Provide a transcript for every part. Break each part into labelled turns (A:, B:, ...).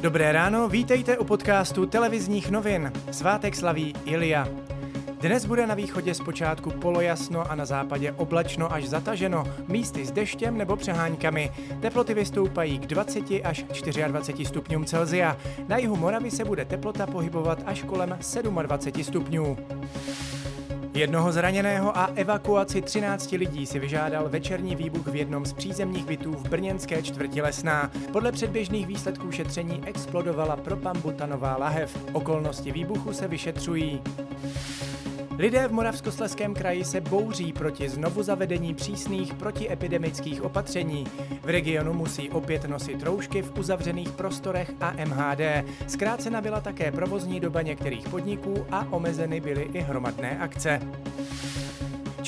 A: Dobré ráno, vítejte u podcastu televizních novin. Svátek slaví Ilia. Dnes bude na východě zpočátku polojasno a na západě oblačno až zataženo, místy s deštěm nebo přeháňkami. Teploty vystoupají k 20 až 24 stupňům Celzia. Na jihu Moravy se bude teplota pohybovat až kolem 27 stupňů. Jednoho zraněného a evakuaci 13 lidí si vyžádal večerní výbuch v jednom z přízemních bytů v brněnské čtvrti Lesná. Podle předběžných výsledků šetření explodovala propambutanová lahev. Okolnosti výbuchu se vyšetřují. Lidé v Moravskosleském kraji se bouří proti znovu zavedení přísných protiepidemických opatření. V regionu musí opět nosit roušky v uzavřených prostorech a MHD. Zkrácena byla také provozní doba některých podniků a omezeny byly i hromadné akce.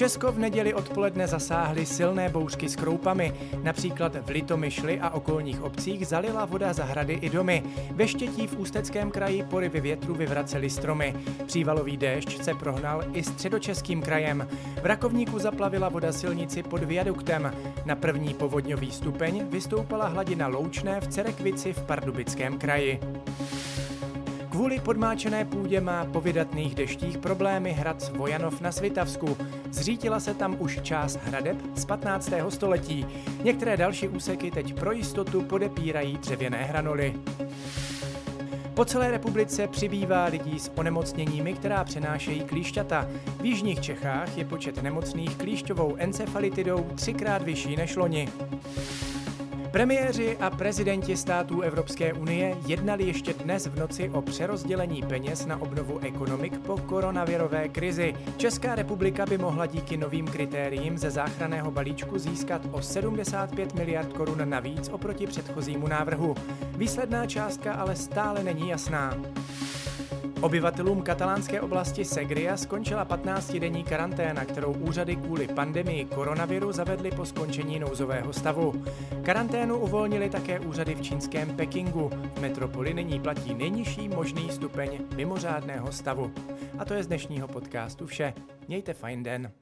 A: Česko v neděli odpoledne zasáhly silné bouřky s kroupami. Například v Litomyšli a okolních obcích zalila voda zahrady i domy. Ve Štětí v Ústeckém kraji porivy větru vyvracely stromy. Přívalový déšť se prohnal i středočeským krajem. V Rakovníku zaplavila voda silnici pod viaduktem. Na první povodňový stupeň vystoupala hladina Loučné v Cerekvici v Pardubickém kraji. Kvůli podmáčené půdě má po vydatných deštích problémy hrad Vojanov na Svitavsku. Zřítila se tam už část hradeb z 15. století. Některé další úseky teď pro jistotu podepírají dřevěné hranoly. Po celé republice přibývá lidí s onemocněními, která přenášejí klíšťata. V jižních Čechách je počet nemocných klíšťovou encefalitidou třikrát vyšší než loni. Premiéři a prezidenti států Evropské unie jednali ještě dnes v noci o přerozdělení peněz na obnovu ekonomik po koronavirové krizi. Česká republika by mohla díky novým kritériím ze záchraného balíčku získat o 75 miliard korun navíc oproti předchozímu návrhu. Výsledná částka ale stále není jasná. Obyvatelům katalánské oblasti Segria skončila 15-denní karanténa, kterou úřady kvůli pandemii koronaviru zavedly po skončení nouzového stavu. Karanténu uvolnili také úřady v čínském Pekingu. V metropoli nyní platí nejnižší možný stupeň mimořádného stavu. A to je z dnešního podcastu vše. Mějte fajn den.